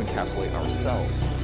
encapsulate ourselves?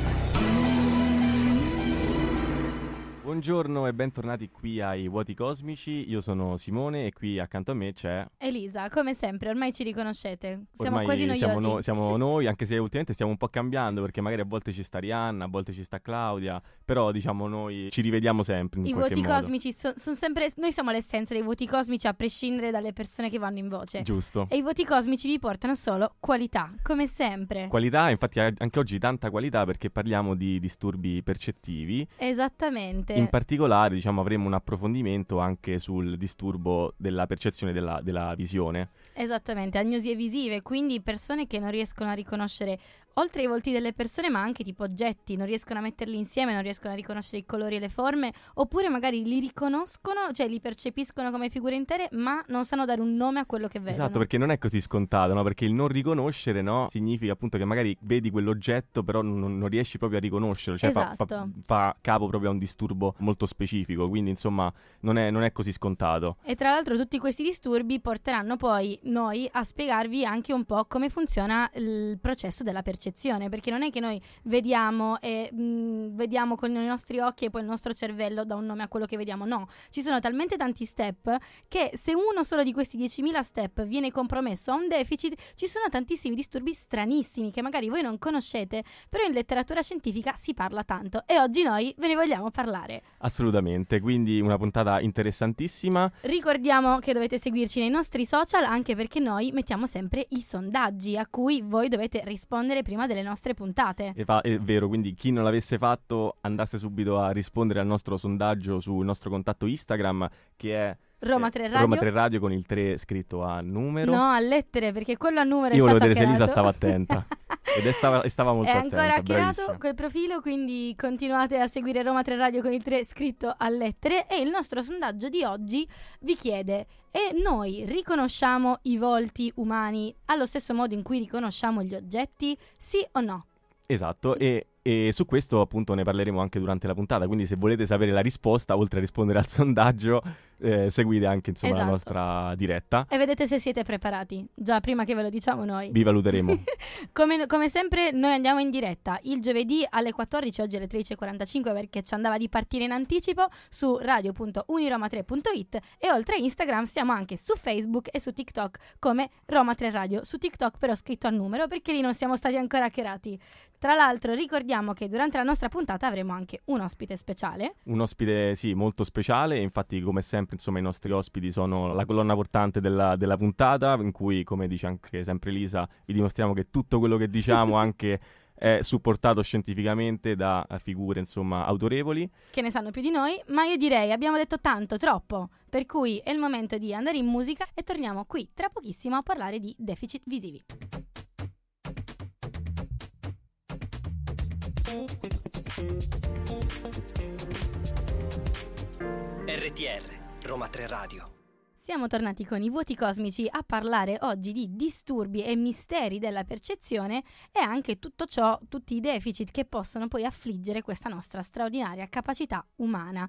Buongiorno e bentornati qui ai Vuoti Cosmici, io sono Simone e qui accanto a me c'è... Elisa, come sempre, ormai ci riconoscete. Siamo Ormai quasi noiosi. siamo, no- siamo noi, anche se ultimamente stiamo un po' cambiando perché magari a volte ci sta Rihanna, a volte ci sta Claudia, però diciamo noi ci rivediamo sempre in I voti modo. cosmici sono sempre. Noi siamo l'essenza dei voti cosmici a prescindere dalle persone che vanno in voce. Giusto. E i voti cosmici vi portano solo qualità, come sempre. Qualità, infatti anche oggi tanta qualità perché parliamo di disturbi percettivi. Esattamente. In particolare, diciamo, avremo un approfondimento anche sul disturbo della percezione della, della visione. Esattamente, agnosie visive, quindi persone che non riescono a riconoscere oltre ai volti delle persone, ma anche tipo oggetti, non riescono a metterli insieme, non riescono a riconoscere i colori e le forme, oppure magari li riconoscono, cioè li percepiscono come figure intere, ma non sanno dare un nome a quello che vedono. Esatto, perché non è così scontato, no? Perché il non riconoscere, no? Significa appunto che magari vedi quell'oggetto, però non, non riesci proprio a riconoscerlo, cioè fa- fa, Esatto. fa capo proprio a un disturbo molto specifico, quindi insomma non è, non è così scontato. E tra l'altro tutti questi disturbi porteranno poi noi a spiegarvi anche un po' come funziona il processo della percezione, perché non è che noi vediamo e mh, vediamo con i nostri occhi e poi il nostro cervello dà un nome a quello che vediamo, no, ci sono talmente tanti step che se uno solo di questi 10.000 step viene compromesso a un deficit, ci sono tantissimi disturbi stranissimi che magari voi non conoscete, però in letteratura scientifica si parla tanto e oggi noi ve ne vogliamo parlare. Assolutamente, quindi una puntata interessantissima. Ricordiamo che dovete seguirci nei nostri social anche perché noi mettiamo sempre i sondaggi a cui voi dovete rispondere prima delle nostre puntate. E fa- è vero, quindi chi non l'avesse fatto andasse subito a rispondere al nostro sondaggio sul nostro contatto Instagram che è Roma eh, 3 Radio. Roma 3 Radio con il 3 scritto a numero. No, a lettere perché quello a numero Io è volevo stato vedere se Elisa stava attenta. Ed è stava, e stava molto È ancora attenta, bravissima. quel profilo, quindi continuate a seguire Roma 3 Radio con il 3 scritto a lettere e il nostro sondaggio di oggi vi chiede e noi riconosciamo i volti umani allo stesso modo in cui riconosciamo gli oggetti? Sì o no? Esatto, e, e su questo appunto ne parleremo anche durante la puntata, quindi se volete sapere la risposta, oltre a rispondere al sondaggio, eh, seguite anche insomma la Esatto. nostra diretta. E vedete se siete preparati, già prima che ve lo diciamo noi. Vi valuteremo. Come, come sempre noi andiamo in diretta il giovedì alle 14, oggi alle 13.45 perché ci andava di partire in anticipo su radio.uniroma3.it e oltre a Instagram siamo anche su Facebook e su TikTok come Roma 3 Radio, su TikTok però scritto a numero perché lì non siamo stati ancora hackerati. Tra l'altro ricordiamo che durante la nostra puntata avremo anche un ospite speciale. Un ospite, sì, molto speciale, infatti come sempre insomma i nostri ospiti sono la colonna portante della, della puntata, in cui come dice anche sempre Lisa, vi dimostriamo che tutto quello che diciamo anche è supportato scientificamente da figure insomma autorevoli. che ne sanno più di noi, ma io direi abbiamo detto tanto, troppo, per cui è il momento di andare in musica e torniamo qui tra pochissimo a parlare di deficit visivi. RTR, Roma 3 Radio. Siamo tornati con i vuoti cosmici a parlare oggi di disturbi e misteri della percezione e anche tutto ciò, tutti i deficit che possono poi affliggere questa nostra straordinaria capacità umana.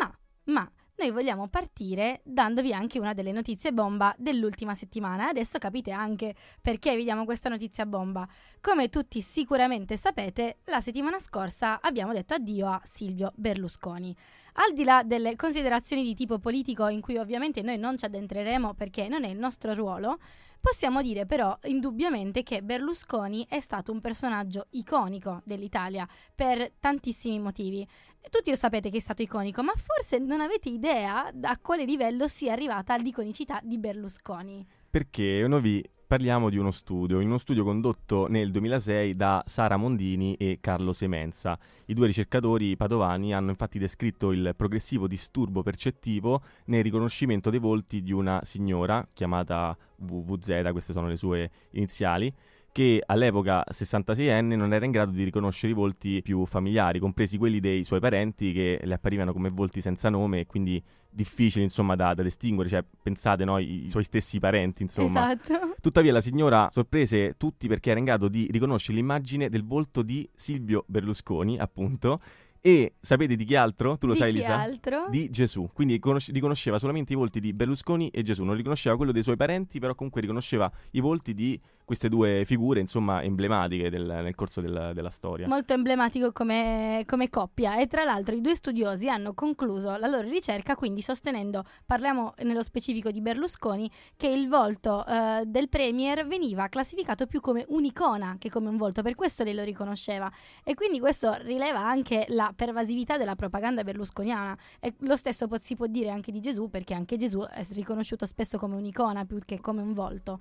Ma, ma, noi vogliamo partire dandovi anche una delle notizie bomba dell'ultima settimana. Adesso capite anche perché vi diamo questa notizia bomba. Come tutti sicuramente sapete, la settimana scorsa abbiamo detto addio a Silvio Berlusconi. Al di là delle considerazioni di tipo politico in cui ovviamente noi non ci addentreremo perché non è il nostro ruolo, possiamo dire però indubbiamente che Berlusconi è stato un personaggio iconico dell'Italia per tantissimi motivi. Tutti lo sapete che è stato iconico, ma forse non avete idea a quale livello sia arrivata l'iconicità di Berlusconi. Perché noi vi parliamo di uno studio, uno studio condotto nel 2006 da Sara Mondini e Carlo Semenza. I due ricercatori padovani hanno infatti descritto il progressivo disturbo percettivo nel riconoscimento dei volti di una signora chiamata WWZ, queste sono le sue iniziali, che all'epoca 66enne non era in grado di riconoscere i volti più familiari, compresi quelli dei suoi parenti che le apparivano come volti senza nome e quindi difficili insomma da, da distinguere, cioè pensate no, i, i suoi stessi parenti insomma. Esatto. Tuttavia la signora sorprese tutti perché era in grado di riconoscere l'immagine del volto di Silvio Berlusconi appunto e sapete di chi altro? Tu lo Di sai chi Lisa? altro? Di Gesù, quindi conosce- riconosceva solamente i volti di Berlusconi e Gesù, non riconosceva quello dei suoi parenti, però comunque riconosceva i volti di queste due figure, insomma, emblematiche del- nel corso del- della storia. Molto emblematico come, come coppia e tra l'altro i due studiosi hanno concluso la loro ricerca quindi sostenendo, parliamo nello specifico di Berlusconi, che il volto eh, del Premier veniva classificato più come un'icona che come un volto, per questo lei lo riconosceva e quindi questo rileva anche la pervasività della propaganda berlusconiana e lo stesso si può dire anche di Gesù perché anche Gesù è riconosciuto spesso come un'icona più che come un volto.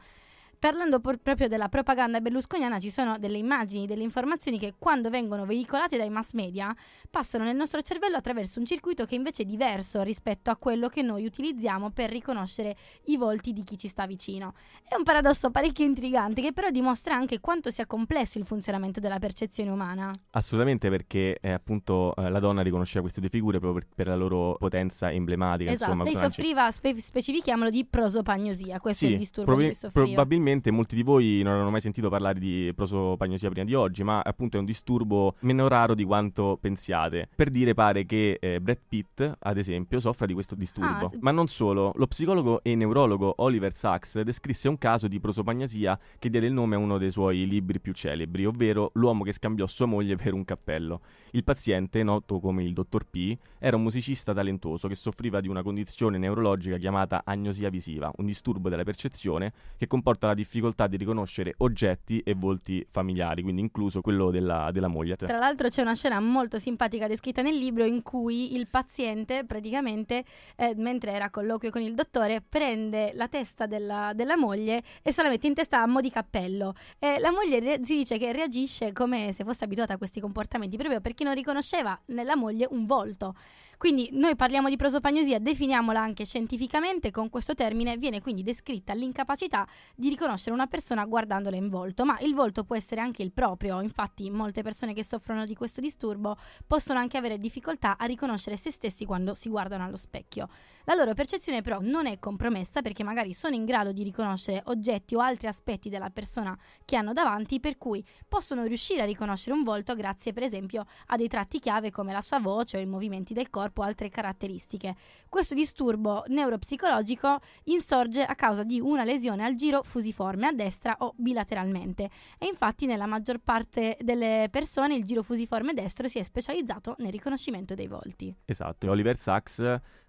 Parlando por- proprio della propaganda berlusconiana, ci sono delle immagini, delle informazioni che quando vengono veicolate dai mass media passano nel nostro cervello attraverso un circuito che invece è diverso rispetto a quello che noi utilizziamo per riconoscere i volti di chi ci sta vicino. È un paradosso parecchio intrigante che però dimostra anche quanto sia complesso il funzionamento della percezione umana. Assolutamente perché eh, appunto eh, la donna riconosceva queste due figure proprio per, per la loro potenza emblematica. esatto, insomma, lei soffriva, spe- specifichiamolo, di prosopagnosia, questo è il disturbo di cui soffriva. probabilmente molti di voi non hanno mai sentito parlare di prosopagnosia prima di oggi, ma appunto è un disturbo meno raro di quanto pensiate. Per dire pare che eh, Brad Pitt, ad esempio, soffra di questo disturbo. Ah, Ma non solo, lo psicologo e neurologo Oliver Sacks descrisse un caso di prosopagnosia che diede il nome a uno dei suoi libri più celebri, ovvero L'uomo che scambiò sua moglie per un cappello. Il paziente, noto come il dottor P, era un musicista talentuoso che soffriva di una condizione neurologica chiamata agnosia visiva, un disturbo della percezione che comporta la difficoltà di riconoscere oggetti e volti familiari, quindi incluso quello della, della moglie. Tra l'altro c'è una scena molto simpatica descritta nel libro in cui il paziente praticamente, eh, mentre era a colloquio con il dottore, prende la testa della, della moglie e se la mette in testa a mo' di cappello. E la moglie re- si dice che reagisce come se fosse abituata a questi comportamenti, proprio perché non riconosceva nella moglie un volto. Quindi noi parliamo di prosopagnosia, definiamola anche scientificamente, con questo termine viene quindi descritta l'incapacità di riconoscere una persona guardandola in volto, ma il volto può essere anche il proprio, infatti molte persone che soffrono di questo disturbo possono anche avere difficoltà a riconoscere se stessi quando si guardano allo specchio. La loro percezione però non è compromessa perché magari sono in grado di riconoscere oggetti o altri aspetti della persona che hanno davanti, per cui possono riuscire a riconoscere un volto grazie per esempio a dei tratti chiave come la sua voce o i movimenti del corpo o altre caratteristiche. Questo disturbo neuropsicologico insorge a causa di una lesione al giro fusiforme a destra o bilateralmente e infatti nella maggior parte delle persone il giro fusiforme destro si è specializzato nel riconoscimento dei volti. Esatto, e Oliver Sacks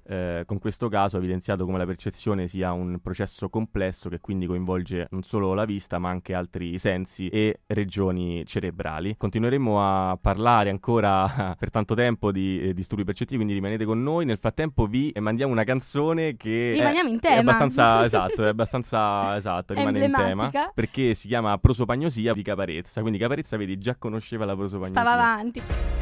eh, con questo caso ha evidenziato come la percezione sia un processo complesso che quindi coinvolge non solo la vista ma anche altri sensi e regioni cerebrali. Continueremo a parlare ancora per tanto tempo di eh, disturbi percettivi, quindi rimanete con noi. Nel frattempo vi mandiamo una canzone che è- Rimaniamo in è, tema. abbastanza esatto, è abbastanza esatto, rimane in tema perché si chiama prosopagnosia di Caparezza. Quindi Caparezza vedi già conosceva la prosopagnosia. Stava avanti.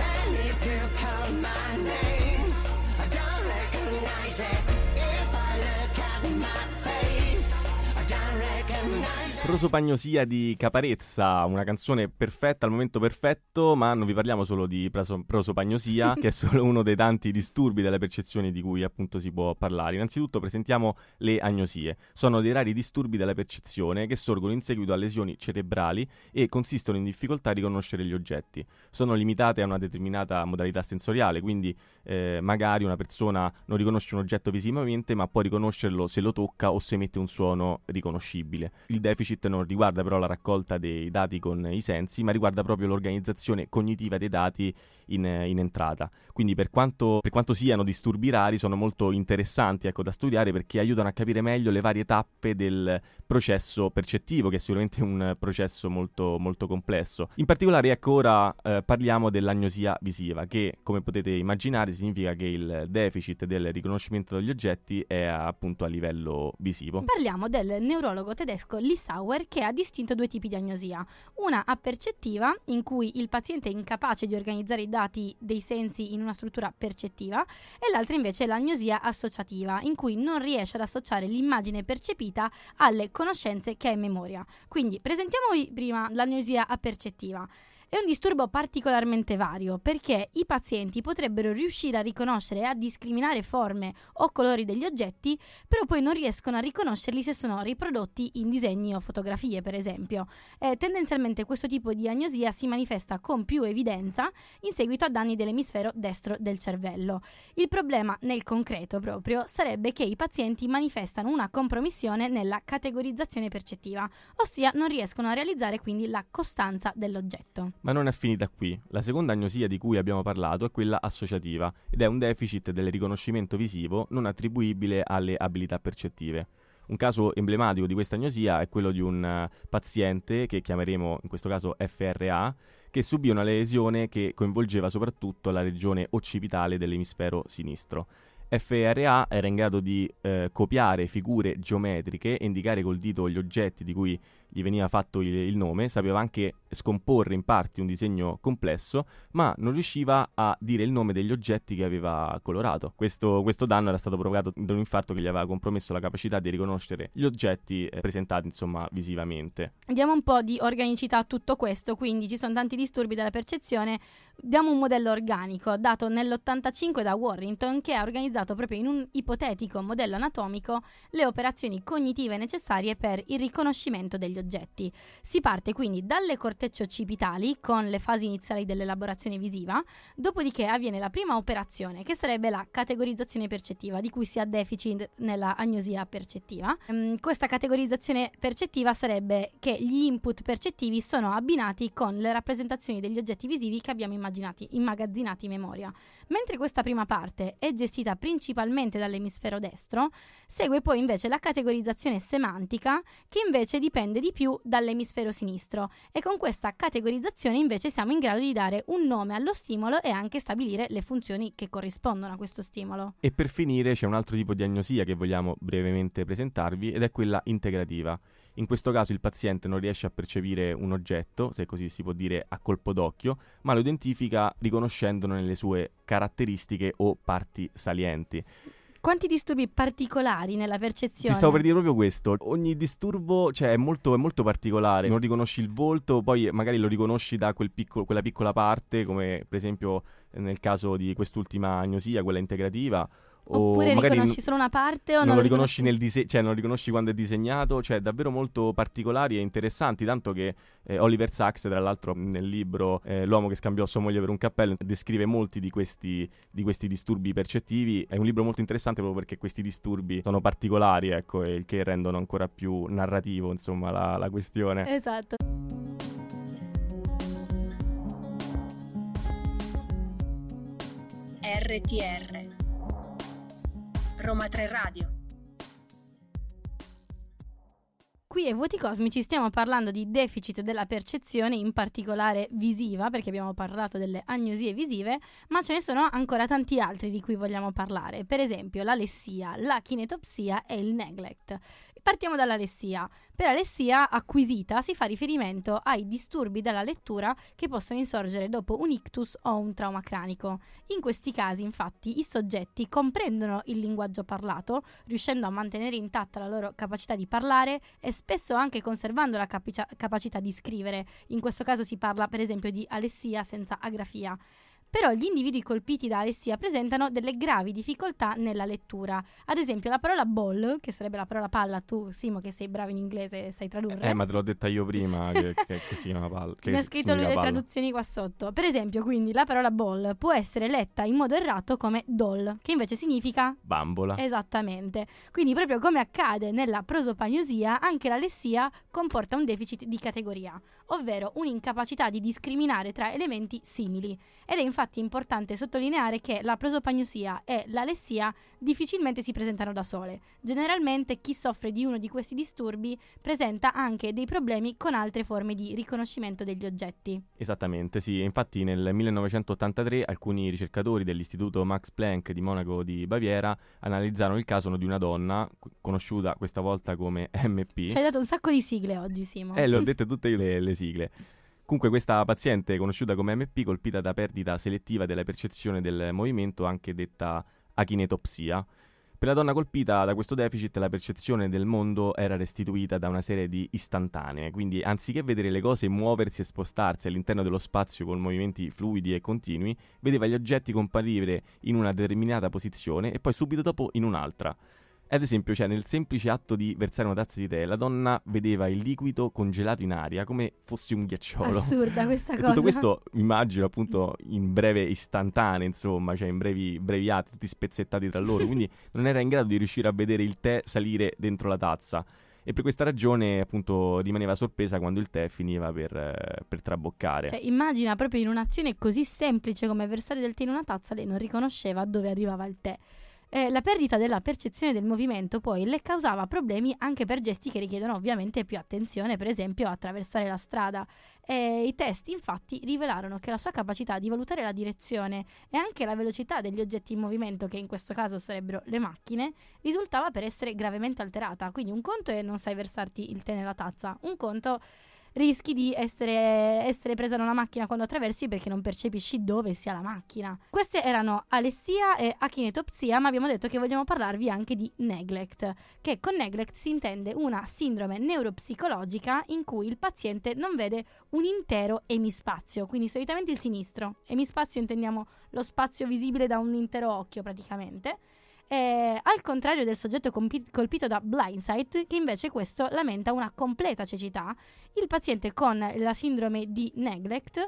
Prosopagnosia di Caparezza, una canzone perfetta al momento perfetto, ma non vi parliamo solo di praso- prosopagnosia, che è solo uno dei tanti disturbi delle percezioni di cui appunto si può parlare. Innanzitutto presentiamo le agnosie. Sono dei rari disturbi della percezione che sorgono in seguito a lesioni cerebrali e consistono in difficoltà a riconoscere gli oggetti. Sono limitate a una determinata modalità sensoriale, quindi eh, magari una persona non riconosce un oggetto visivamente, ma può riconoscerlo se lo tocca o se emette un suono riconoscibile. Il deficit non riguarda però la raccolta dei dati con i sensi, ma riguarda proprio l'organizzazione cognitiva dei dati in, in entrata. Quindi per quanto, per quanto siano disturbi rari, sono molto interessanti ecco, da studiare perché aiutano a capire meglio le varie tappe del processo percettivo, che è sicuramente un processo molto, molto complesso. In particolare, ecco, ora eh, parliamo dell'agnosia visiva, che come potete immaginare significa che il deficit del riconoscimento degli oggetti è appunto a livello visivo. Parliamo del neurologo tedesco Lissauer che ha distinto due tipi di agnosia. Una appercettiva, in cui il paziente è incapace di organizzare i dati dei sensi in una struttura percettiva, e l'altra invece è l'agnosia associativa, in cui non riesce ad associare l'immagine percepita alle conoscenze che ha in memoria. Quindi presentiamovi prima l'agnosia appercettiva. È un disturbo particolarmente vario perché i pazienti potrebbero riuscire a riconoscere e a discriminare forme o colori degli oggetti, però poi non riescono a riconoscerli se sono riprodotti in disegni o fotografie, per esempio. E tendenzialmente questo tipo di agnosia si manifesta con più evidenza in seguito a danni dell'emisfero destro del cervello. Il problema nel concreto proprio sarebbe che i pazienti manifestano una compromissione nella categorizzazione percettiva, ossia non riescono a realizzare quindi la costanza dell'oggetto. Ma non è finita qui. La seconda agnosia di cui abbiamo parlato è quella associativa ed è un deficit del riconoscimento visivo non attribuibile alle abilità percettive. Un caso emblematico di questa agnosia è quello di un uh, paziente che chiameremo in questo caso FRA che subì una lesione che coinvolgeva soprattutto la regione occipitale dell'emisfero sinistro. FRA era in grado di eh, copiare figure geometriche indicare col dito gli oggetti di cui gli veniva fatto il, il, nome, sapeva anche scomporre in parti un disegno complesso, ma non riusciva a dire il nome degli oggetti che aveva colorato. Questo, questo danno era stato provocato da un infarto che gli aveva compromesso la capacità di riconoscere gli oggetti eh, presentati insomma visivamente. Diamo un po' di organicità a tutto questo, quindi ci sono tanti disturbi della percezione. Diamo un modello organico dato nell'85 da Warrington che ha organizzato proprio in un ipotetico modello anatomico le operazioni cognitive necessarie per il riconoscimento degli oggetti. Si parte quindi dalle cortecce occipitali con le fasi iniziali dell'elaborazione visiva, dopodiché avviene la prima operazione che sarebbe la categorizzazione percettiva di cui si ha deficit nella agnosia percettiva. Um, questa categorizzazione percettiva sarebbe che gli input percettivi sono abbinati con le rappresentazioni degli oggetti visivi che abbiamo immagazzinati in memoria. Mentre questa prima parte è gestita principalmente dall'emisfero destro, segue poi invece la categorizzazione semantica che invece dipende di più dall'emisfero sinistro e con questa categorizzazione invece siamo in grado di dare un nome allo stimolo e anche stabilire le funzioni che corrispondono a questo stimolo. E per finire c'è un altro tipo di agnosia che vogliamo brevemente presentarvi ed è quella integrativa. In questo caso il paziente non riesce a percepire un oggetto, se così si può dire a colpo d'occhio, ma lo identifica riconoscendolo nelle sue caratteristiche o parti salienti. Quanti disturbi particolari nella percezione? Ti stavo per dire proprio questo. Ogni disturbo cioè, è, molto, è molto particolare. Non riconosci il volto, poi magari lo riconosci da quel piccolo, quella piccola parte, come per esempio nel caso di quest'ultima agnosia, quella integrativa Oppure riconosci solo una parte o non, non lo riconosci, nel dise- cioè non lo riconosci quando è disegnato, cioè davvero molto particolari e interessanti, tanto che eh, Oliver Sacks, tra l'altro nel libro eh, L'uomo che scambiò sua moglie per un cappello, descrive molti di questi, di questi, disturbi percettivi, è un libro molto interessante proprio perché questi disturbi sono particolari, ecco, e il che rendono ancora più narrativo, insomma, la, la questione. Esatto. RTR Roma 3 Radio. Qui ai Vuoti Cosmici stiamo parlando di deficit della percezione, in particolare visiva, perché abbiamo parlato delle agnosie visive, ma ce ne sono ancora tanti altri di cui vogliamo parlare, per esempio l'alessia, la kinetopsia e il neglect. Partiamo dall'alessia. Per alessia acquisita si fa riferimento ai disturbi della lettura che possono insorgere dopo un ictus o un trauma cranico. In questi casi, infatti, i soggetti comprendono il linguaggio parlato, riuscendo a mantenere intatta la loro capacità di parlare e spesso anche conservando la capicia- capacità di scrivere. In questo caso si parla, per esempio, di alessia senza agrafia. Però gli individui colpiti da alessia presentano delle gravi difficoltà nella lettura. Ad esempio, la parola ball, che sarebbe la parola palla, tu, Simo, che sei bravo in inglese e sai tradurre. Eh, ma te l'ho detta io prima che, che, che si chiama palla. Mi ha scritto lui le palla. traduzioni qua sotto. Per esempio, quindi, la parola ball può essere letta in modo errato come doll, che invece significa bambola. Esattamente. Quindi, proprio come accade nella prosopagnosia, anche l'alessia comporta un deficit di categoria, ovvero un'incapacità di discriminare tra elementi simili. Ed è infatti infatti importante sottolineare che la prosopagnosia e l'alessia difficilmente si presentano da sole. Generalmente chi soffre di uno di questi disturbi presenta anche dei problemi con altre forme di riconoscimento degli oggetti. Esattamente, sì. Infatti nel 1983 alcuni ricercatori dell'Istituto Max Planck di Monaco di Baviera analizzarono il caso di una donna, conosciuta questa volta come MP. Ci hai dato un sacco di sigle oggi, Simo. Eh, le ho dette tutte le, le sigle. Comunque questa paziente conosciuta come MP colpita da perdita selettiva della percezione del movimento, anche detta achinetopsia. Per la donna colpita da questo deficit la percezione del mondo era restituita da una serie di istantanee, quindi anziché vedere le cose muoversi e spostarsi all'interno dello spazio con movimenti fluidi e continui, vedeva gli oggetti comparire in una determinata posizione e poi subito dopo in un'altra. Ad esempio, cioè, nel semplice atto di versare una tazza di tè, la donna vedeva il liquido congelato in aria come fosse un ghiacciolo. Assurda questa cosa. tutto questo immagino appunto in breve istantanea, insomma, cioè in brevi, atti, tutti spezzettati tra loro, quindi non era in grado di riuscire a vedere il tè salire dentro la tazza. E per questa ragione, appunto, rimaneva sorpresa quando il tè finiva per, eh, per traboccare. Cioè, immagina proprio in un'azione così semplice come versare del tè in una tazza, lei non riconosceva dove arrivava il tè. Eh, la perdita della percezione del movimento poi le causava problemi anche per gesti che richiedono ovviamente più attenzione, per esempio attraversare la strada. E I test infatti rivelarono che la sua capacità di valutare la direzione e anche la velocità degli oggetti in movimento, che in questo caso sarebbero le macchine, risultava per essere gravemente alterata. Quindi un conto è non sai versarti il tè nella tazza, un conto rischi di essere, essere presa da una macchina quando attraversi perché non percepisci dove sia la macchina. Queste erano alessia e achinetopsia, ma abbiamo detto che vogliamo parlarvi anche di neglect, che con neglect si intende una sindrome neuropsicologica in cui il paziente non vede un intero emispazio, quindi solitamente il sinistro. Emispazio intendiamo lo spazio visibile da un intero occhio praticamente. Eh, al contrario del soggetto compi- colpito da blindsight, che invece questo lamenta una completa cecità, il paziente con la sindrome di neglect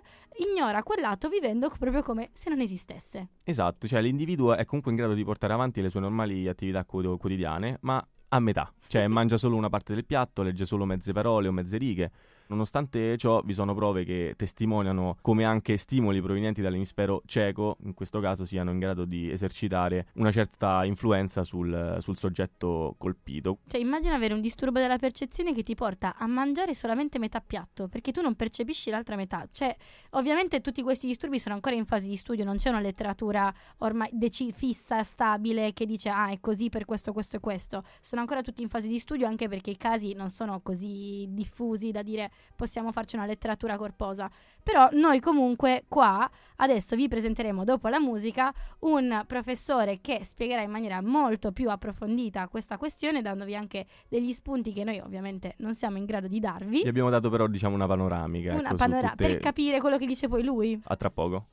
ignora quel lato vivendo proprio come se non esistesse. Esatto, cioè l'individuo è comunque in grado di portare avanti le sue normali attività quo- quotidiane, ma a metà, cioè mangia solo una parte del piatto, legge solo mezze parole o mezze righe. Nonostante ciò, vi sono prove che testimoniano come anche stimoli provenienti dall'emisfero cieco, in questo caso, siano in grado di esercitare una certa influenza sul, sul soggetto colpito. Cioè, immagina avere un disturbo della percezione che ti porta a mangiare solamente metà piatto, perché tu non percepisci l'altra metà. Cioè, ovviamente tutti questi disturbi sono ancora in fase di studio, non c'è una letteratura ormai deci- fissa, stabile, che dice ah è così per questo, questo e questo. Sono ancora tutti in fase di studio anche perché i casi non sono così diffusi da dire possiamo farci una letteratura corposa. Però noi comunque qua adesso vi presenteremo dopo la musica un professore che spiegherà in maniera molto più approfondita questa questione, dandovi anche degli spunti che noi ovviamente non siamo in grado di darvi. Vi abbiamo dato però, diciamo, una panoramica. Una ecco, su panorama tutte- per capire quello che dice poi lui. A tra poco.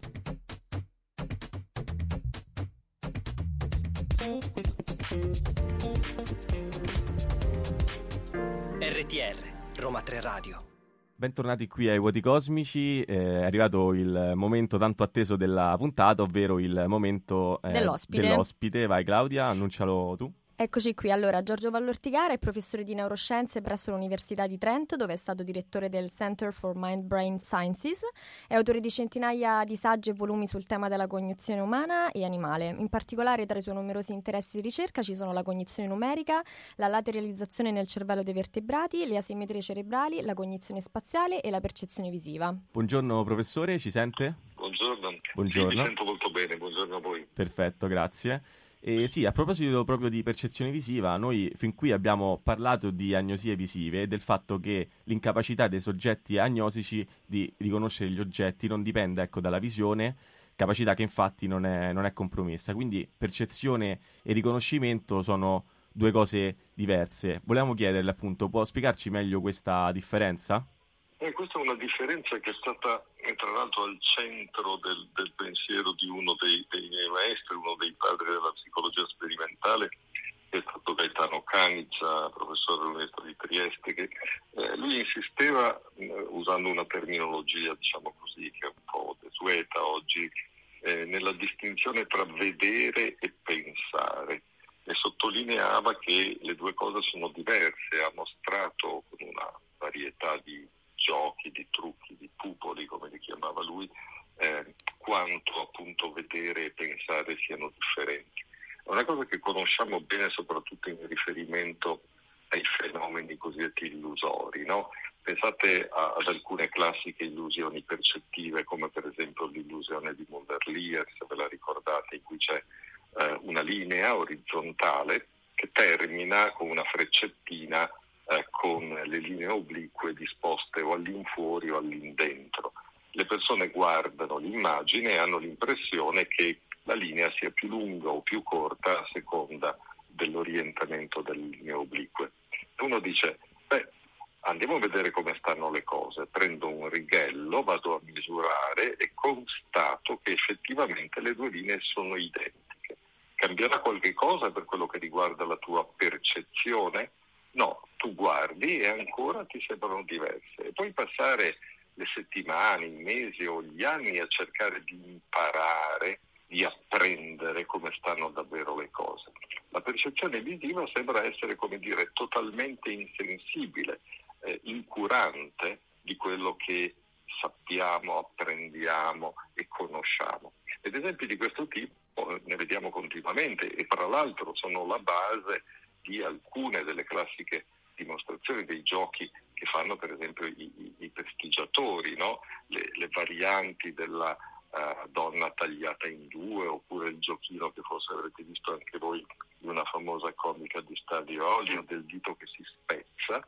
RTR, Roma 3 Radio. Bentornati qui ai Vuoti Cosmici, eh, è arrivato il momento tanto atteso della puntata, ovvero il momento eh, Dell'ospite. dell'ospite. Vai Claudia, annuncialo tu. Eccoci qui, allora Giorgio Vallortigara è professore di neuroscienze presso l'Università di Trento dove è stato direttore del Center for Mind Brain Sciences, è autore di centinaia di saggi e volumi sul tema della cognizione umana e animale. In particolare tra i suoi numerosi interessi di ricerca ci sono la cognizione numerica, la lateralizzazione nel cervello dei vertebrati, le asimmetrie cerebrali, la cognizione spaziale e la percezione visiva. Buongiorno professore, ci sente? Buongiorno. Buongiorno. Sì, mi sento molto bene, buongiorno a voi. Perfetto, grazie. E sì, a proposito proprio di percezione visiva, noi fin qui abbiamo parlato di agnosie visive e del fatto che l'incapacità dei soggetti agnosici di riconoscere gli oggetti non dipende ecco, dalla visione, capacità che infatti non è, non è compromessa. Quindi percezione e riconoscimento sono due cose diverse. Volevamo chiederle appunto, può spiegarci meglio questa differenza? E questa è una differenza che è stata eh, tra l'altro al centro del, del pensiero di uno dei, dei miei maestri, uno dei padri della psicologia sperimentale, che è stato Gaetano Canizza, professore dell'Università di Trieste, che eh, lui insisteva, eh, usando una terminologia diciamo così, che è un po' desueta oggi, eh, nella distinzione tra vedere e pensare e sottolineava che le due cose sono diverse, ha mostrato con una varietà di giochi, di trucchi, di pupoli, come li chiamava lui, eh, quanto vedere e pensare siano differenti. È una cosa che conosciamo bene soprattutto in riferimento ai fenomeni cosiddetti illusori. No? Pensate a, ad alcune classiche illusioni percettive, come per esempio l'illusione di Mulder-Lear, se ve la ricordate, in cui c'è eh, una linea orizzontale che termina con una freccettina eh, con le linee oblique disposte o all'infuori o all'indentro. Le persone guardano l'immagine e hanno l'impressione che la linea sia più lunga o più corta a seconda dell'orientamento delle linee oblique. Uno dice, beh, andiamo a vedere come stanno le cose, prendo un righello, vado a misurare e constato che effettivamente le due linee sono identiche. Cambierà qualche cosa per quello che riguarda la tua percezione? No, tu guardi e ancora ti sembrano diverse. E puoi passare le settimane, i mesi o gli anni a cercare di imparare, di apprendere come stanno davvero le cose. La percezione visiva sembra essere, come dire, totalmente insensibile, eh, incurante di quello che sappiamo, apprendiamo e conosciamo. Ed esempi di questo tipo ne vediamo continuamente e tra l'altro sono la base di alcune delle classiche dimostrazioni dei giochi che fanno per esempio i, i, i prestigiatori, no? le, le, varianti della uh, donna tagliata in due oppure il giochino che forse avrete visto anche voi di una famosa comica di Stadio Olio del dito che si spezza,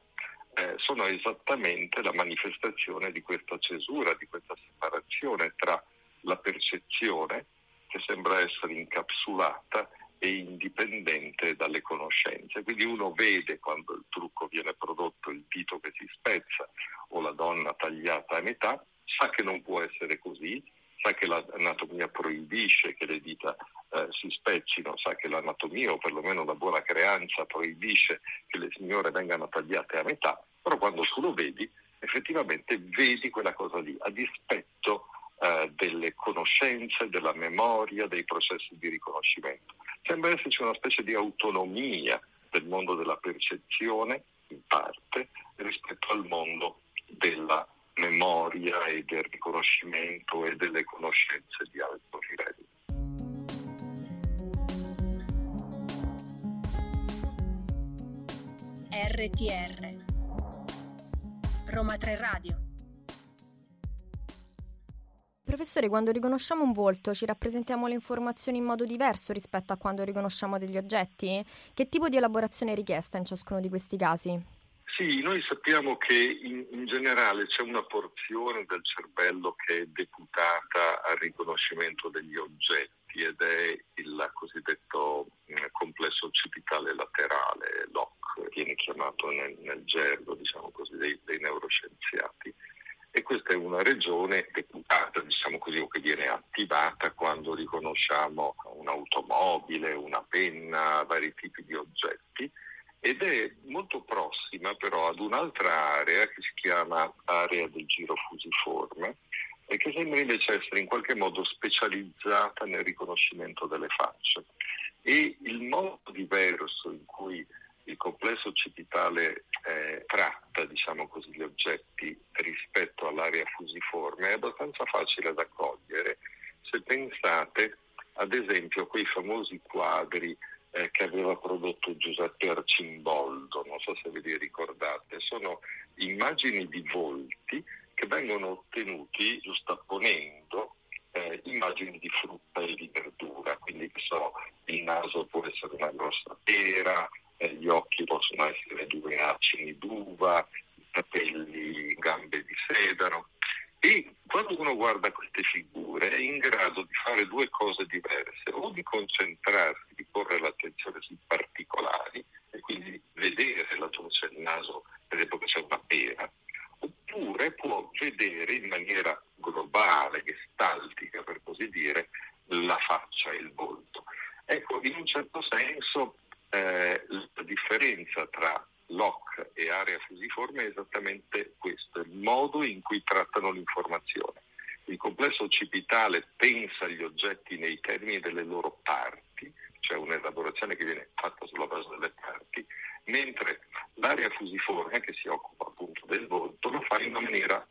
eh, sono esattamente la manifestazione di questa cesura, di questa separazione tra la percezione che sembra essere incapsulata e indipendente dalle conoscenze. Quindi uno vede quando il trucco viene prodotto, il dito che si spezza o la donna tagliata a metà, sa che non può essere così, sa che l'anatomia proibisce che le dita eh, si spezzino, sa che l'anatomia o perlomeno la buona creanza proibisce che le signore vengano tagliate a metà, però quando tu lo vedi effettivamente vedi quella cosa lì, a dispetto eh, delle conoscenze, della memoria, dei processi di riconoscimento. Sembra esserci una specie di autonomia del mondo della percezione, in parte, al mondo della memoria e del riconoscimento e delle conoscenze di alto livello. RTR Roma 3 Radio Professore, quando riconosciamo un volto ci rappresentiamo le informazioni in modo diverso rispetto a quando riconosciamo degli oggetti? Che tipo di elaborazione è richiesta in ciascuno di questi casi? Sì, noi sappiamo che in, in, generale c'è una porzione del cervello che è deputata al riconoscimento degli oggetti ed è il cosiddetto eh, complesso occipitale laterale, LOC, viene chiamato nel, nel gergo diciamo così, dei, dei neuroscienziati. E questa è una regione deputata, diciamo così, o che viene attivata quando riconosciamo un'automobile, una penna, vari tipi di oggetti ed è molto prossima però ad un'altra area che si chiama area del giro fusiforme e che sembra invece essere in qualche modo specializzata nel riconoscimento delle facce. E il modo diverso in cui il complesso occipitale eh, tratta diciamo così, gli oggetti rispetto all'area fusiforme è abbastanza facile da cogliere se pensate ad esempio a quei famosi quadri eh, che aveva prodotto Giuseppe Arcimboldo, so se ve li ricordate, sono immagini di volti che vengono ottenuti giustapponendo eh, immagini di frutta e di verdura, quindi so, il naso può essere una grossa pera, eh, gli occhi possono essere due acini d'uva, i capelli, gambe di sedano. E quando uno guarda queste figure è in grado di fare due cose diverse, o di concentrarsi, di porre l'attenzione sui particolari e quindi vedere laddove c'è il naso, per esempio che c'è una pera, oppure può vedere in maniera globale, gestaltica per così dire, la faccia e il volto. Ecco, in un certo senso eh, la differenza tra LOC e area fusiforme è esattamente questo, il modo in cui trattano l'informazione. Il complesso occipitale pensa agli oggetti nei termini delle loro parti, cioè un'elaborazione che viene fatta sulla base delle parti, mentre l'area fusiforme, che si occupa appunto del volto, lo fa in una maniera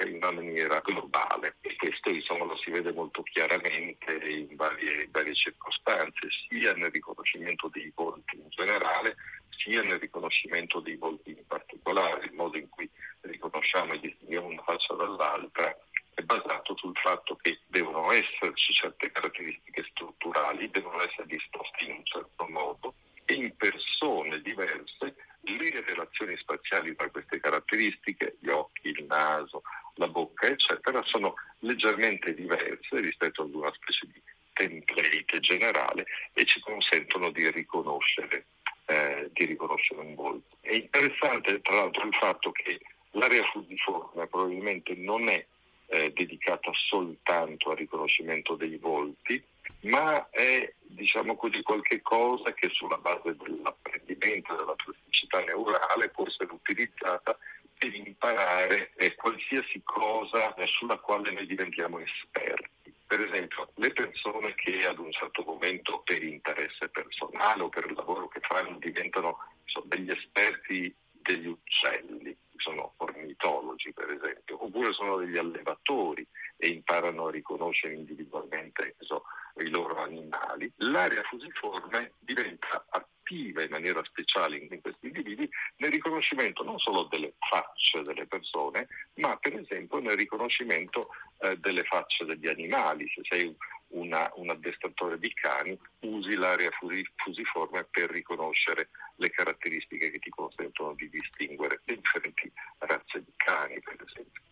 olistica, in una maniera globale. E questo insomma, lo si vede molto chiaramente in varie, in varie circostanze, sia nel riconoscimento dei volti in generale, sia nel riconoscimento dei volti in particolare, il modo in cui riconosciamo e distinguiamo una faccia dall'altra è basato sul fatto che devono esserci certe caratteristiche strutturali, devono essere disposte in un certo modo e in persone diverse le relazioni spaziali tra queste caratteristiche, gli occhi, il naso, la bocca, eccetera, sono leggermente diverse rispetto ad una specie di template generale e ci consentono di riconoscere, eh, di riconoscere un volto. È interessante tra l'altro il fatto che l'area fusiforme probabilmente non è eh, dedicata soltanto al riconoscimento dei volti, ma è diciamo così qualche cosa che sulla base dell'apprendimento della plasticità neurale può essere utilizzata per imparare eh, qualsiasi cosa sulla quale noi diventiamo esperti. Per esempio, le persone che ad un certo momento per interesse personale o per il lavoro che fanno diventano so, degli esperti degli uccelli, sono ornitologi per esempio, oppure sono degli allevatori e imparano a riconoscere individualmente so, i loro animali, l'area fusiforme diventa attiva in maniera speciale in questi individui nel riconoscimento non solo delle facce delle persone, ma per esempio nel riconoscimento eh, delle facce degli animali. Se sei una, un addestratore di cani, usi l'area fusiforme per riconoscere le caratteristiche che ti consentono di distinguere le differenti razze di cani, per esempio.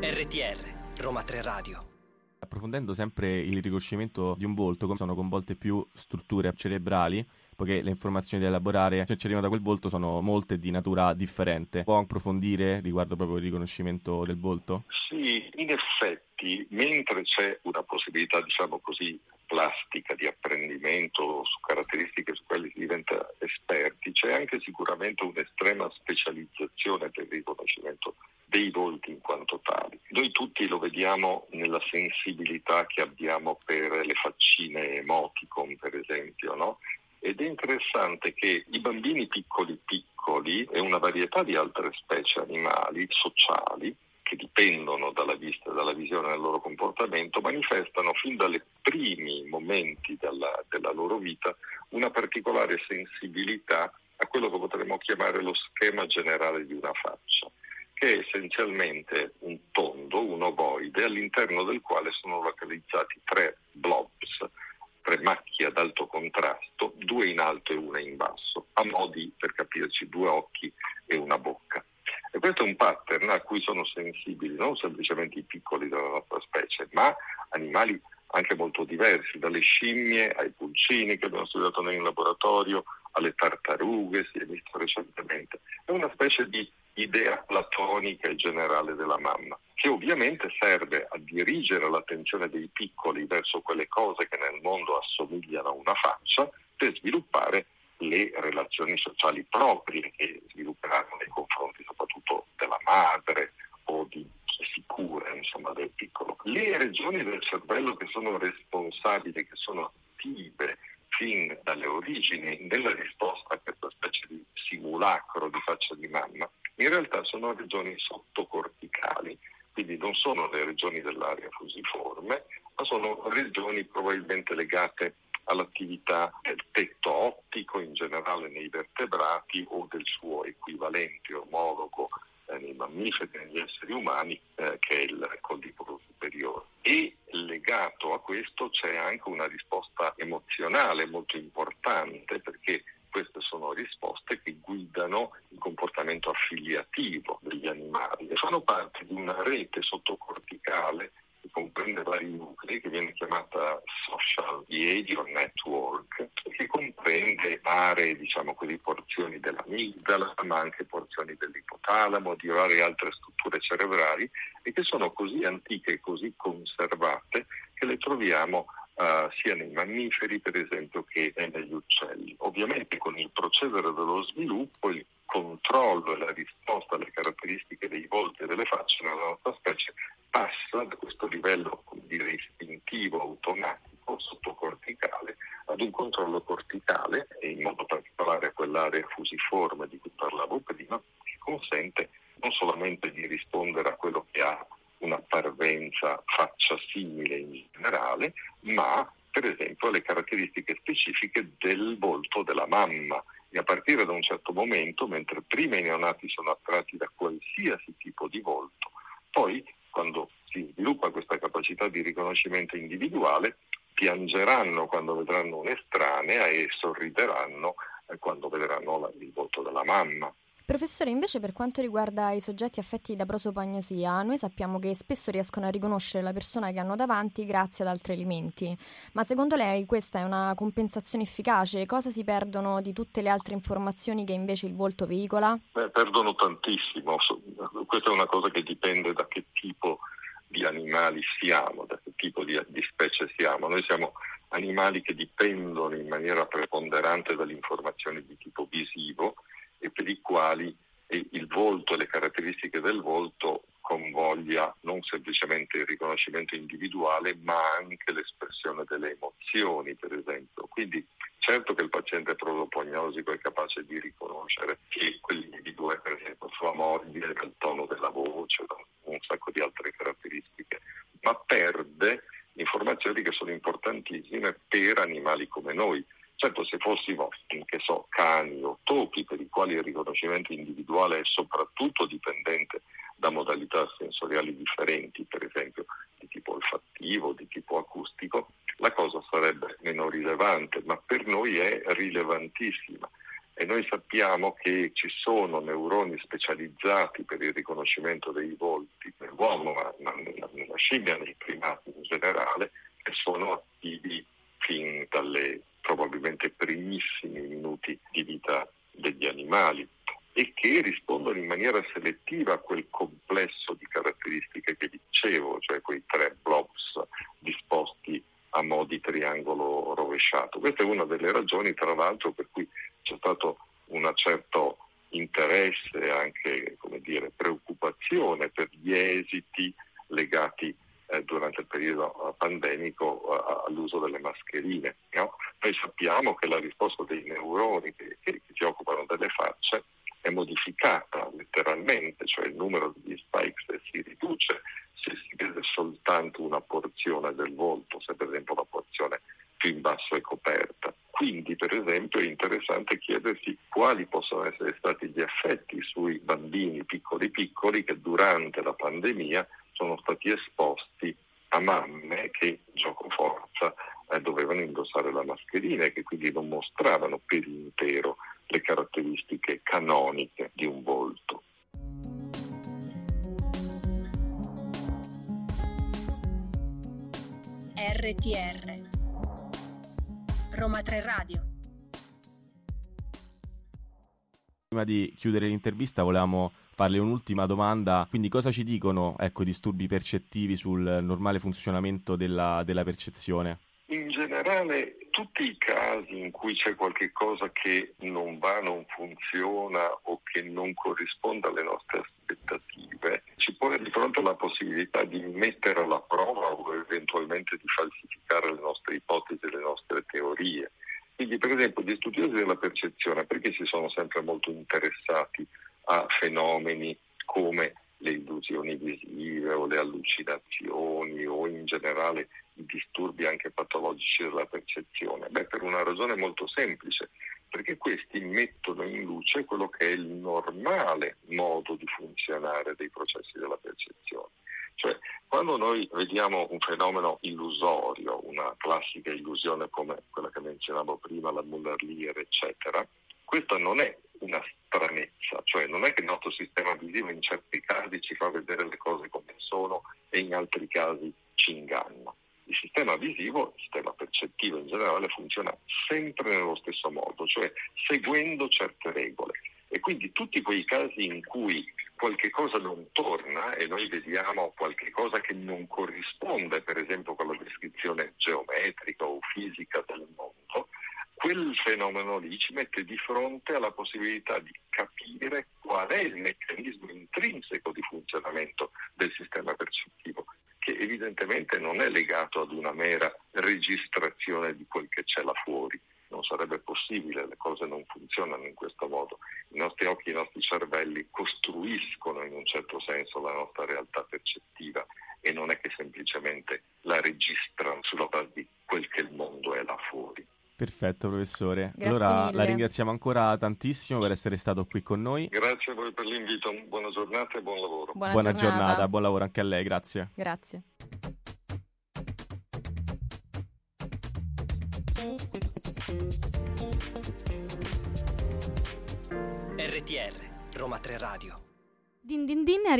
RTR Roma 3 Radio approfondendo sempre il riconoscimento di un volto, sono coinvolte più strutture cerebrali, poiché le informazioni da elaborare che ci arrivano da quel volto sono molte di natura differente. Può approfondire riguardo proprio il riconoscimento del volto? Sì, in effetti, mentre c'è una possibilità, diciamo così, plastica di apprendimento su caratteristiche su quelle si diventa esperti, c'è anche sicuramente un'estrema specializzazione il riconoscimento dei volti in quanto tali. Noi tutti lo vediamo nella sensibilità che abbiamo per le faccine emoticon, per esempio, no? Ed è interessante che i bambini piccoli piccoli e una varietà di altre specie animali sociali che dipendono dalla vista e dalla visione del loro comportamento manifestano fin dai primi momenti della, della loro vita una particolare sensibilità a quello che potremmo chiamare lo schema generale di una faccia che è essenzialmente un tondo, un ovoide, all'interno del quale sono localizzati tre blobs, tre macchie ad alto contrasto, due in alto e una in basso, a modi, per capirci, due occhi e una bocca. E questo è un pattern a cui sono sensibili non semplicemente i piccoli della nostra specie, ma animali anche molto diversi, dalle scimmie ai pulcini che abbiamo studiato in laboratorio, alle tartarughe, si è visto recentemente. È una specie di idea platonica e generale della mamma, che ovviamente serve a dirigere l'attenzione dei piccoli verso quelle cose che nel mondo assomigliano a una faccia per sviluppare le relazioni sociali proprie che svilupperanno nei confronti soprattutto della madre o di chi si cura insomma, del piccolo. Le regioni del cervello che sono responsabili, che sono attive fin dalle origini nella risposta a questa specie di simulacro di faccia di mamma, in realtà sono regioni sottocorticali, quindi non sono le regioni dell'area fusiforme, ma sono regioni probabilmente legate all'attività del tetto ottico in generale nei vertebrati o del suo equivalente omologo nei mammiferi e negli esseri umani eh, che è il colliporo superiore. E legato a questo c'è anche una risposta emozionale molto importante perché queste sono risposte che guidano il comportamento affiliativo degli animali e fanno parte di una rete sottocorticale che comprende vari nuclei, che viene chiamata Social Behavior Network, che comprende aree, diciamo così, porzioni dell'amigdala, ma anche porzioni dell'ipotalamo, di varie altre strutture cerebrali, e che sono così antiche e così conservate che le troviamo Uh, sia nei mammiferi per esempio che negli uccelli. Ovviamente con il procedere dello sviluppo il controllo e la risposta alle caratteristiche dei volti e delle facce nella nostra specie passa da questo livello come dire, istintivo, automatico, sottocorticale, ad un controllo corticale e in modo particolare individuare quell'area fusiforme di cui parlavo prima, che consente non solamente di rispondere a quello che ha una parvenza faccia simile in generale, ma per esempio alle caratteristiche specifiche del volto della mamma. E a partire da un certo momento, mentre prima i neonati sono attratti da qualsiasi tipo di volto, poi quando si sviluppa questa capacità di riconoscimento individuale, piangeranno quando vedranno un'estranea e sorrideranno eh, quando vedranno il volto della mamma. Professore, invece per quanto riguarda i soggetti affetti da prosopagnosia, noi sappiamo che spesso riescono a riconoscere la persona che hanno davanti grazie ad altri elementi. Ma secondo lei questa è una compensazione efficace? Cosa si perdono di tutte le altre informazioni che invece il volto veicola? Beh, perdono tantissimo. Questa è una cosa che dipende da che tipo di animali siamo, da che tipo di, di specie siamo. Noi siamo animali che dipendono in maniera preponderante dalle informazioni di tipo visivo e per i quali il volto e le caratteristiche del volto convoglia non semplicemente il riconoscimento individuale, ma anche l'espressione delle emozioni, per esempio. Quindi certo che il paziente prosopognosico è capace di riconoscere che quell'individuo è per esempio sua moglie, dal tono della voce, da un sacco di altre caratteristiche, ma perde informazioni che sono importantissime per animali come noi Certo, se fossimo, che so, cani o topi per i quali il riconoscimento individuale è soprattutto dipendente da modalità sensoriali differenti, per esempio di tipo olfattivo, di tipo acustico, la cosa sarebbe meno rilevante, ma per noi è rilevantissima. E noi sappiamo che ci sono neuroni specializzati per il riconoscimento dei volti nell'uomo, ma nella, nella scimmia, nei primati in generale, che sono attivi fin dalle primissimi minuti di vita degli animali e che rispondono in maniera selettiva a quel complesso di caratteristiche che dicevo, cioè quei tre blobs disposti a mo' di triangolo rovesciato. Questa è una delle ragioni, tra l'altro, per Roma 3 Radio Prima di chiudere l'intervista volevamo farle un'ultima domanda. Quindi cosa ci dicono ecco, i disturbi percettivi sul normale funzionamento della, della percezione? In generale tutti i casi in cui c'è qualcosa che non va, non funziona o che non corrisponde alle nostre aspettative, ci pone di fronte alla possibilità di mettere alla prova o eventualmente di falsificare le nostre ipotesi le nostre teorie. Quindi per esempio gli studiosi della percezione perché si sono sempre molto interessati a fenomeni come le illusioni visive o le allucinazioni o in generale i disturbi anche patologici della percezione? Beh, per una ragione molto semplice, perché questi mettono in luce quello che è il normale modo di funzionare dei processi della percezione. Cioè, quando noi vediamo un fenomeno illusorio, una classica illusione come quella che menzionavo prima, la Muller-Lear, eccetera, questa non è una stranezza, cioè non è che il nostro sistema visivo in certi casi ci fa vedere le cose come sono e in altri casi ci inganna. Il sistema visivo, il sistema percettivo in generale funziona sempre nello stesso modo, cioè seguendo certe regole. E quindi tutti quei casi in cui qualche cosa non torna e noi vediamo qualche cosa che non corrisponde, per esempio con la descrizione geometrica o fisica del quel fenomeno lì ci mette di fronte alla possibilità di capire qual è il meccanismo intrinseco di funzionamento del sistema percettivo, che evidentemente non è legato ad una mera registrazione di quel che c'è là fuori, non sarebbe possibile, le cose non funzionano in questo modo. I nostri occhi, i nostri cervelli costruiscono in un certo senso la nostra realtà percettiva e non è che semplicemente la registrano sulla base di quel che il mondo è là fuori. Perfetto, professore. Grazie allora mille. la ringraziamo ancora tantissimo per essere stato qui con noi. Grazie a voi per l'invito, buona giornata e buon lavoro. Buona, Buona giornata, buon lavoro anche a lei, grazie. Grazie.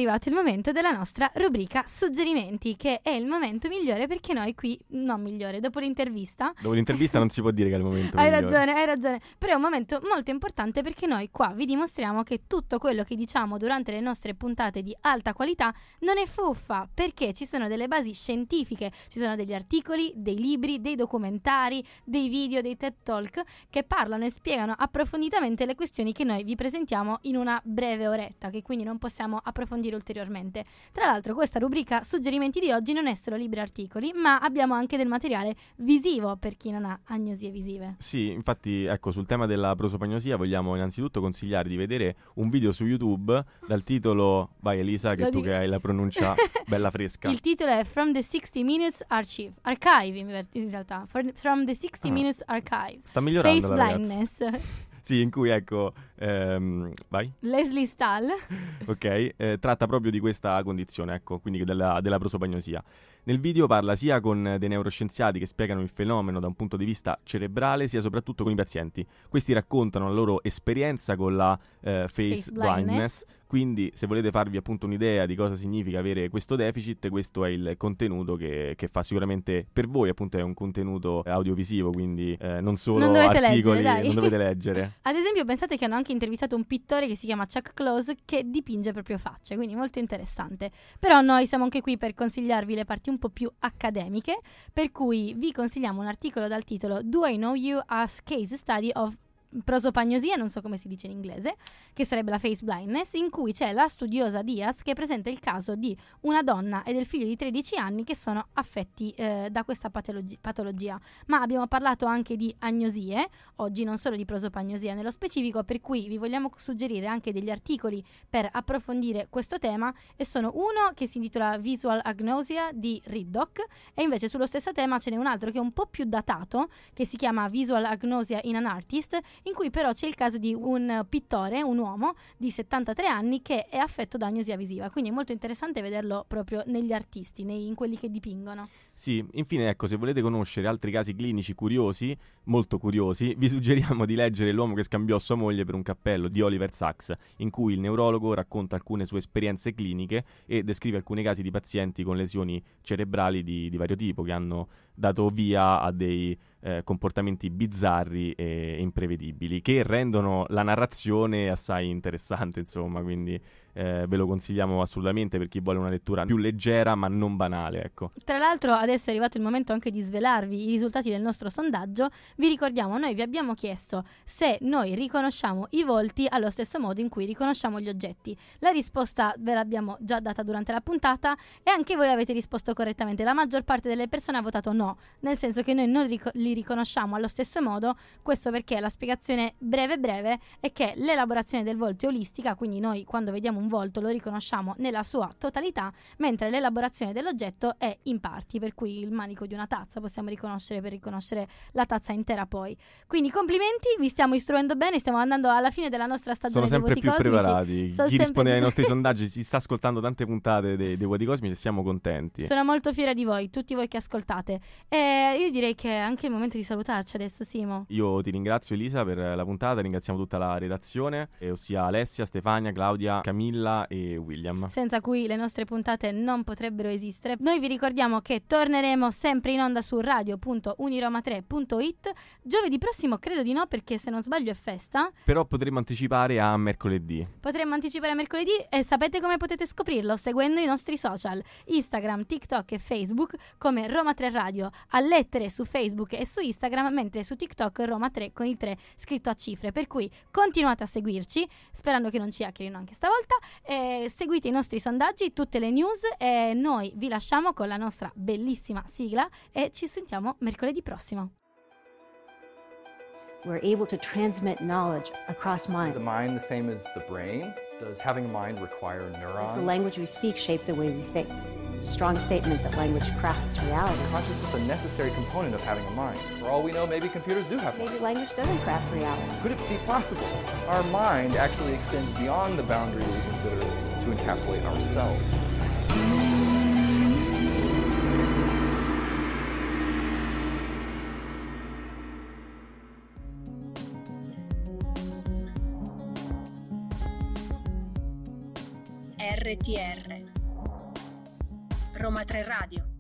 Arrivato il momento della nostra rubrica suggerimenti, che è il momento migliore perché noi qui, no migliore, dopo l'intervista, Dopo l'intervista non si può dire che è il momento hai migliore. ragione, hai ragione, però è un momento molto importante perché noi qua vi dimostriamo che tutto quello che diciamo durante le nostre puntate di alta qualità non è fuffa, perché ci sono delle basi scientifiche, ci sono degli articoli, dei libri, dei documentari, dei video, dei TED Talk che parlano e spiegano approfonditamente le questioni che noi vi presentiamo in una breve oretta, che quindi non possiamo approfondire ulteriormente. Tra l'altro questa rubrica suggerimenti di oggi non è solo libri e articoli, ma abbiamo anche del materiale visivo per chi non ha agnosie visive. Sì, infatti, ecco, sul tema della prosopagnosia vogliamo innanzitutto consigliare di vedere un video su YouTube dal titolo Vai Elisa, che Lo tu dico- che hai la pronuncia bella fresca. Il titolo è From the 60 Minutes Archive, Archive in, realtà, From the 60 Ah. Minutes Archive. Sta migliorando Face blindness. Sì, in cui ecco, ehm, vai. Leslie Stahl. ok, eh, tratta proprio di questa condizione, ecco, quindi della, della prosopagnosia. Nel video parla sia con dei neuroscienziati che spiegano il fenomeno da un punto di vista cerebrale, sia soprattutto con i pazienti. Questi raccontano la loro esperienza con la eh, face, Face blindness. blindness. Quindi, se volete farvi appunto un'idea di cosa significa avere questo deficit, questo è il contenuto che, che fa sicuramente per voi, appunto, è un contenuto audiovisivo, quindi eh, non solo Non dovete articoli, leggere, non dovete leggere. Ad esempio, pensate che hanno anche intervistato un pittore che si chiama Chuck Close che dipinge proprio facce, quindi molto interessante. Però noi siamo anche qui per consigliarvi le parti un po' più accademiche, per cui vi consigliamo un articolo dal titolo Do I Know You as Case Study of prosopagnosia, non so come si dice in inglese, che sarebbe la face blindness, in cui c'è la studiosa Diaz che presenta il caso di una donna e del figlio di 13 anni che sono affetti eh, da questa patologi- patologia. Ma abbiamo parlato anche di agnosie, oggi non solo di prosopagnosia nello specifico, per cui vi vogliamo suggerire anche degli articoli per approfondire questo tema e sono uno che si intitola Visual Agnosia di Riddock e invece sullo stesso tema ce n'è un altro che è un po' più datato che si chiama Visual Agnosia in an Artist in cui però c'è il caso di un pittore, un uomo di 73 anni che è affetto da agnosia visiva, quindi è molto interessante vederlo proprio negli artisti, nei- in quelli che dipingono. Sì, infine ecco, se volete conoscere altri casi clinici curiosi, molto curiosi, vi suggeriamo di leggere L'uomo che scambiò sua moglie per un cappello di Oliver Sacks, in cui il neurologo racconta alcune sue esperienze cliniche e descrive alcuni casi di pazienti con lesioni cerebrali di, di vario tipo che hanno dato via a dei eh, comportamenti bizzarri e imprevedibili che rendono la narrazione assai interessante, insomma, quindi eh, ve lo consigliamo assolutamente per chi vuole una lettura più leggera ma non banale, ecco. Tra l'altro adesso è arrivato il momento anche di svelarvi i risultati del nostro sondaggio. Vi ricordiamo, noi vi abbiamo chiesto se noi riconosciamo i volti allo stesso modo in cui riconosciamo gli oggetti. La risposta ve l'abbiamo già data durante la puntata e anche voi avete risposto correttamente. La maggior parte delle persone ha votato no, nel senso che noi non rico- li riconosciamo allo stesso modo. Questo perché la spiegazione breve breve è che l'elaborazione del volto è olistica, quindi noi quando vediamo un volto lo riconosciamo nella sua totalità, mentre l'elaborazione dell'oggetto è in parti, per cui il manico di una tazza possiamo riconoscere per riconoscere la tazza intera poi. Quindi complimenti, vi stiamo istruendo bene, stiamo andando alla fine della nostra stagione Sono sempre più cosmici. preparati. Sono Chi risponde ai nostri sondaggi ci sta ascoltando tante puntate dei, dei Vuoti Cosmici e siamo contenti. Sono molto fiera di voi, tutti voi che ascoltate. E io direi che è anche il momento di salutarci adesso, Simo. Io ti ringrazio Elisa per la puntata, ringraziamo tutta la redazione, eh, ossia Alessia, Stefania, Claudia, Camilla e William. senza cui le nostre puntate non potrebbero esistere. Noi vi ricordiamo che torneremo sempre in onda su radio.uniroma3.it. Giovedì prossimo credo di no perché se non sbaglio è festa. Però potremmo anticipare a mercoledì. Potremmo anticipare a mercoledì e sapete come potete scoprirlo? Seguendo i nostri social, Instagram, TikTok e Facebook come Roma 3 Radio, a lettere su Facebook e su Instagram, mentre su TikTok Roma 3 con il 3 scritto a cifre. Per cui continuate a seguirci, sperando che non ci hackerino anche stavolta. E seguite i nostri sondaggi, tutte le news e noi vi lasciamo con la nostra bellissima sigla e ci sentiamo mercoledì prossimo. we're able to transmit knowledge across Is mind. the mind the same as the brain? Does having a mind require Does neurons? the language we speak shape the way we think? Strong statement that language crafts reality. Is consciousness a necessary component of having a mind? For all we know, maybe computers do have Maybe minds. language doesn't craft reality. Could it be possible? Our mind actually extends beyond the boundary we consider to encapsulate ourselves. RTR Roma 3 Radio